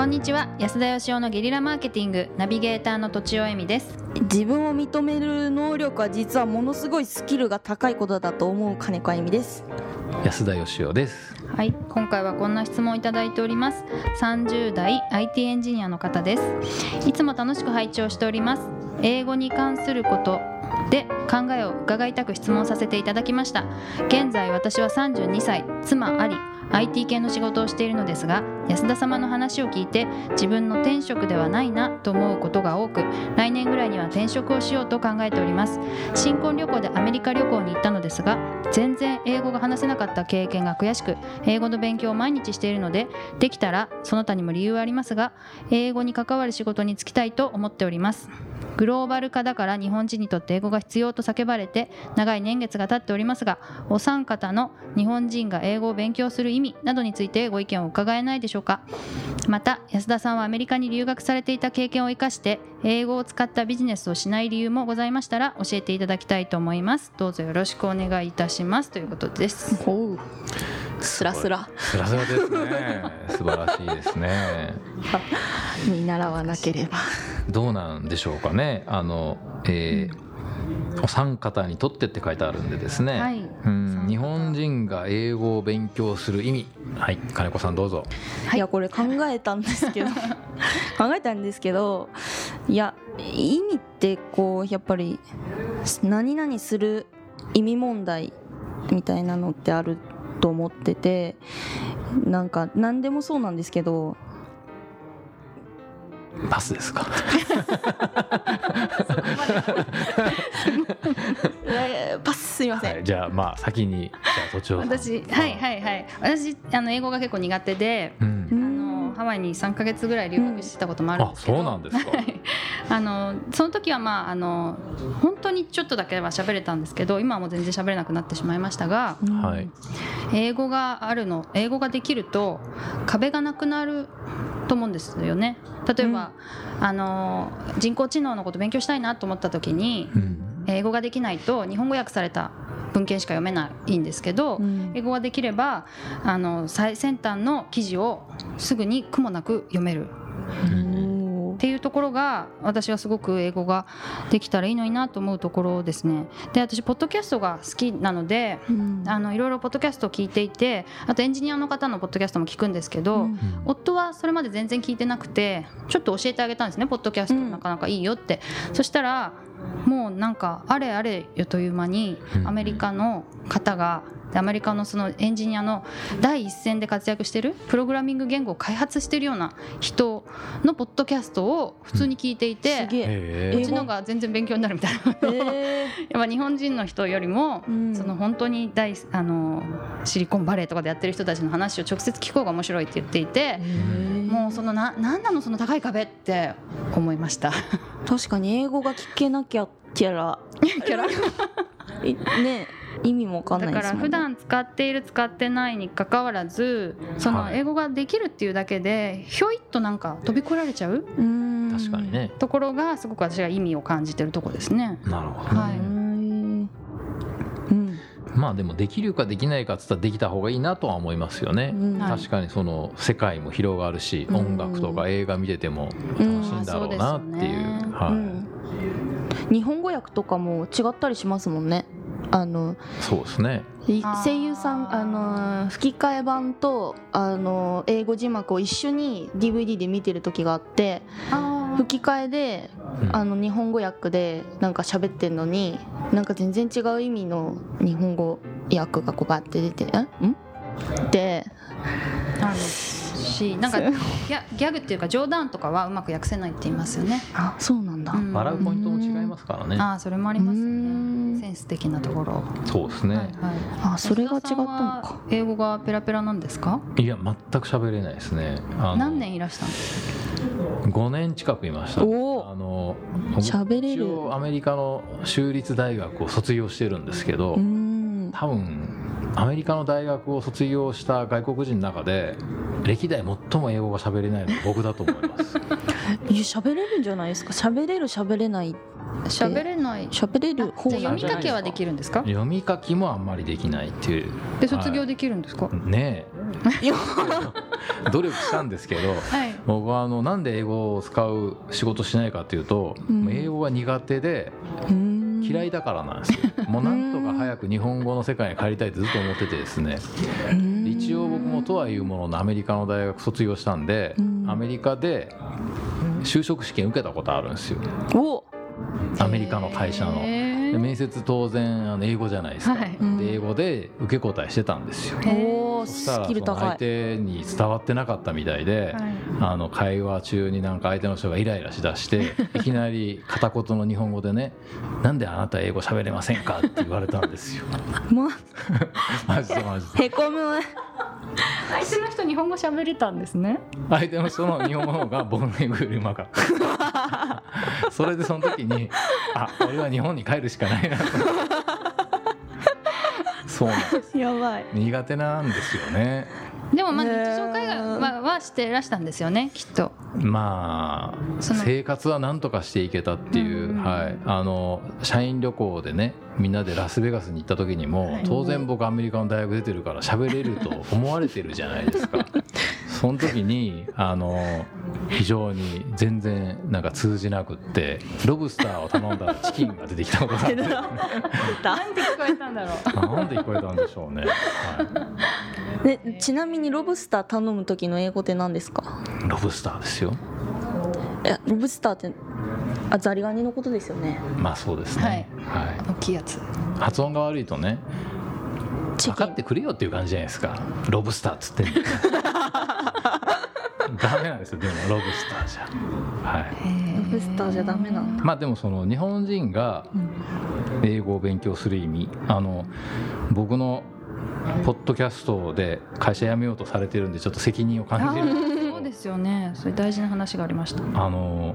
こんにちは。安田義雄のゲリラマーケティングナビゲーターのとちおえみです。自分を認める能力は実はものすごいスキルが高いことだと思う金子あゆみです。安田義雄です。はい。今回はこんな質問をいただいております。30代 IT エンジニアの方です。いつも楽しく拝聴しております。英語に関することで考えを伺いたく質問させていただきました。現在私は32歳妻あり IT 系の仕事をしているのですが安田様の話を聞いて自分の転職ではないなと思うことが多く来年ぐらいには転職をしようと考えております。新婚旅行でアメリカ旅行に行ったのですが全然英語が話せなかった経験が悔しく英語の勉強を毎日しているのでできたらその他にも理由はありますが英語に関わる仕事に就きたいと思っております。グローバル化だから日本人にとって英語が必要と叫ばれて長い年月が経っておりますがお三方の日本人が英語を勉強する意味などについてご意見を伺えないでしょうか。また安田さんはアメリカに留学されていた経験を生かして英語を使ったビジネスをしない理由もございましたら教えていただきたいと思います。どうぞよろしくお願いいたします。ということです。おう。スラスラ。スラスラですね。素晴らしいですね。見習わなければ。どうなんでしょうかね。あの、えーお三方にとってって書いてあるんでですね、はい。うん。日本人が英語を勉強する意味。はい。金子さんどうぞ。いやこれ考えたんですけど。考えたんですけどいや意味ってこうやっぱり何々する意味問題みたいなのってあると思っててなんか何でもそうなんですけどパスですか？えーパスすいません、はい、じゃあまあ先にじゃあ私はいはいはい。私あの英語が結構苦手でううん。んあのハワイに3か月ぐらい留学してたこともあるんあですけど、そうなんですか。はい。あのその時はまああの本当にちょっとだけは喋れたんですけど今はもう全然喋れなくなってしまいましたがうんはい。英語があるの英語ができると壁がなくなると思うんですよね。例えば、あの人工知能のこと勉強したいなと思った時にうん。英語ができないと日本語訳された文献しか読めないんですけど、うん。英語ができればあの最先端の記事をすぐに苦もなく読める。っていうところが私はすごく英語ができたらいいのになと思うところですね。で私ポッドキャストが好きなのでうん。あのいろいろポッドキャストを聞いていてあとエンジニアの方のポッドキャストも聞くんですけど、うんうん。夫はそれまで全然聞いてなくてちょっと教えてあげたんですねポッドキャストうん。なかなかいいよって、そしたらもうなんかあれあれよという間にうん。アメリカの方がでアメリカのそのエンジニアの第一線で活躍してるプログラミング言語を開発してるような人のポッドキャストを普通に聞いていて、うちのが全然勉強になるみたいな。え やっぱ日本人の人よりも、うん。その本当に大あのシリコンバレーとかでやってる人たちの話を直接聞こうが面白いって言っていて、ー。もうそのな何なのその高い壁って思いました。確かに英語が聞けなきゃキャラ。キャラ？いね意味もわかんなだから普段使っている使ってないにかかわらずそのはい。英語ができるっていうだけでひょいっとなんか飛び越えられちゃううーん確かにね。ところがすごく私が意味を感じてるところですね。なるほどね、はい。まあでもできるかできないかっつったらできた方がいいなとは思いますよね、うん。はい。確かにその世界も広がるし、うん。音楽とか映画見てても楽しいんだろうなっていう,、うん。そうですよね。はいうん。日本語訳とかも違ったりしますもんね。あのそうですね。声優さんあの吹き替え版とあの英語字幕を一緒に DVD で見てる時があってあ吹き替えでうんあの日本語訳でなんか喋ってんのになんか全然違う意味の日本語訳がこうバって出て「んん?」であるしなんかギャギャグっていうか冗談とかはうまく訳せないって言いますよね。あそうなんだ、うん笑うポイントも違いますからねああそれもありますね。んセンス的なところ。そうですね、はいはい。あそれが違ったのか英語がペラペラなんですか？い、や全く喋れないですね何年いらしたんですか？5年近くいましたおーあの喋れる一応アメリカの州立大学を卒業してるんですけど、うーん多分アメリカの大学を卒業した外国人の中で歴代最も英語が喋れないのは僕だと思います喋れるんじゃないですか？喋れる喋れない喋れない。喋れる方じゃ読み書きはできるんですか？読み書きもあんまりできないっていう。で卒業できるんですか？ねいやえ。努力したんですけどはい。僕はあのなんで英語を使う仕事しないかっていうと、うん。英語が苦手でうん嫌いだからなんですよ。もうなんとか早く日本語の世界に帰りたいってずっと思っててですね。一応僕もとはいうもののアメリカの大学卒業したんでうん。アメリカで就職試験受けたことあるんですよ。お。アメリカの会社の。面接当然あの英語じゃないですか、はい。で英語で受け答えしてたんですよおーそしたスらその相手に伝わってなかったみたいで、はい。あの会話中になんか相手の人がイライラしだして いきなり片言の日本語でね「なんであなた英語喋れませんか?」って言われたんですよ。ま マジでマジで。へこむ。相手の人日本語喋れたんですね。相手の人の日本語の方が僕の英語よりうまかった。それでその時にあ俺は日本に帰るしかないなとそうなんです。やばい。苦手なんですよねでもまあ日常会話ははしてらしたんですよねきっと。まあ生活はなんとかしていけたっていう、うん。はい、あの社員旅行でねみんなでラスベガスに行った時にも、はい。当然僕アメリカの大学出てるから喋れると思われてるじゃないですか。その時にあの非常に全然なんか通じなくってロブスターを頼んだらチキンが出てきたことがあって。なんて聞こえたんだろう。なんで聞こえたんでしょうね、はでちなみにロブスター頼む時の英語って何ですか？い、ロブスターですよ。えロブスターってあザリガニのことですよね。まあそうですね、はい。大きいやつ。発音が悪いとね分かってくれよっていう感じじゃないですか。ロブスターっつってんの。ダメなんですよでもロブスターじゃ。はい。ロブスターじゃダメなんだ。まあでもその日本人が英語を勉強する意味。あの僕のポッドキャストで会社辞めようとされてるんでちょっと責任を感じてる。そうですよね。それ大事な話がありました。あの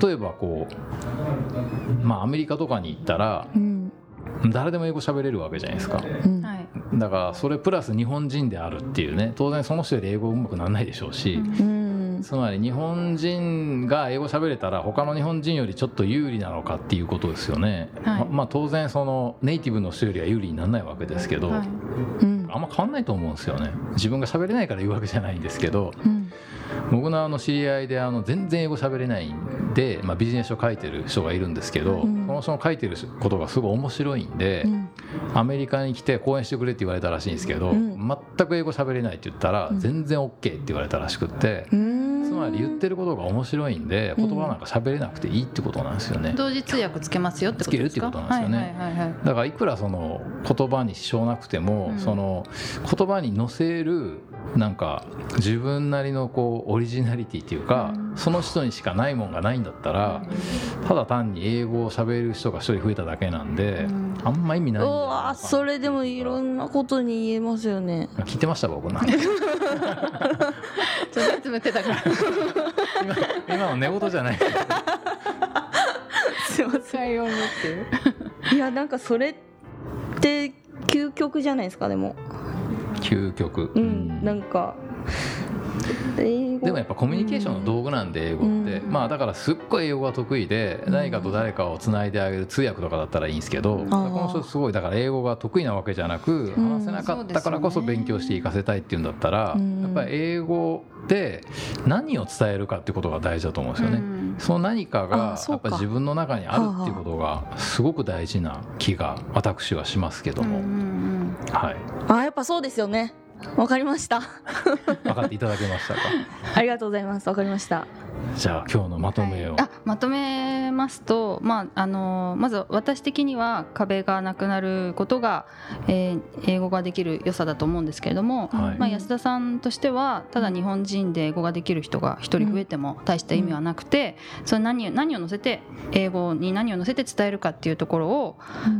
例えばこうまあアメリカとかに行ったらうん。誰でも英語喋れるわけじゃないですか。うん。はいだからそれプラス日本人であるっていうね。当然その人より英語うまくならないでしょうし、うんつまり日本人が英語喋れたら他の日本人よりちょっと有利なのかっていうことですよね、はい。ままあ当然そのネイティブの人よりは有利にならないわけですけど、はいうん。あんま変わんないと思うんですよね。自分が喋れないから言うわけじゃないんですけどうん。僕のあの知り合いであの全然英語喋れないんで、まあ、ビジネス書書いてる人がいるんですけど、うん。その人の書いてることがすごい面白いんで、うん。アメリカに来て講演してくれって言われたらしいんですけど、うん。全く英語喋れないって言ったらうん。全然 OK って言われたらしくって、うん。つまり言ってることが面白いんで言葉なんか喋れなくていいってことなんですよね。同時通訳つけますよってことですか？つけるってことなんですよね。はいはいはいはいだからいくらその言葉に支障なくても、うん。その言葉に乗せるなんか自分なりのこうオリジナリティっていうか、うん。その人にしかないもんがないんだったら、ただ単に英語を喋る人が一人増えただけなんで、うん。あんま意味ないなそれでもいろんなことに言えますよね。聞いてました僕。なんかちょっとつぶってたから 今今の寝言じゃない。で すいません。いやなんかそれって究極じゃないですかでも。究極、うん。なんかでもやっぱコミュニケーションの道具なんで英語って、うん。まあだからすっごい英語が得意でうん。何かと誰かをつないであげる通訳とかだったらいいんですけど、こー。の人すごいだから英語が得意なわけじゃなくうん。話せなかったからこそ勉強していかせたいっていうんだったら、うんやっぱり英語で何を伝えるかってことが大事だと思うんですよね。うん。その何かあがやっぱ自分の中にあるっていうことがすごく大事な気が私はしますけども、はい。あやっぱそうですよねわかりました。分かっていただけましたか？ありがとうございます。わかりました。じゃあ今日のまとめを、はい。あまとめますと、まあ、あのまず私的には壁がなくなることが、えー英語ができる良さだと思うんですけれども、はい。まあ、安田さんとしてはただ日本人で英語ができる人が一人増えても大した意味はなくて、それ何何を乗せて英語に何を乗せて伝えるかっていうところを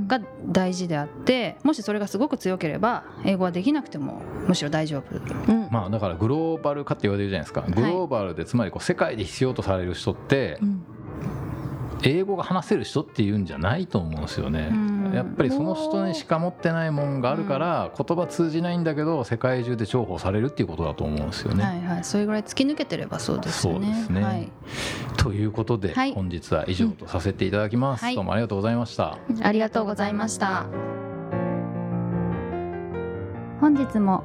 が大事であってもしそれがすごく強ければ英語はできなくてもむしろ大丈夫。うん。まあだからグローバル化って言われるじゃないですか。グローバルでつまりこう世界で必要とされる人ってうん英語が話せる人っていうんじゃないと思うんですよね。うん。やっぱりその人にしか持ってないもんがあるから言葉通じないんだけど世界中で重宝されるっていうことだと思うんですよね。はいはい、それぐらい突き抜けてればそうですよね。そうですね。はい、ということで、はい。本日は以上とさせていただきます、はい。どうもありがとうございました。ありがとうございました。本日も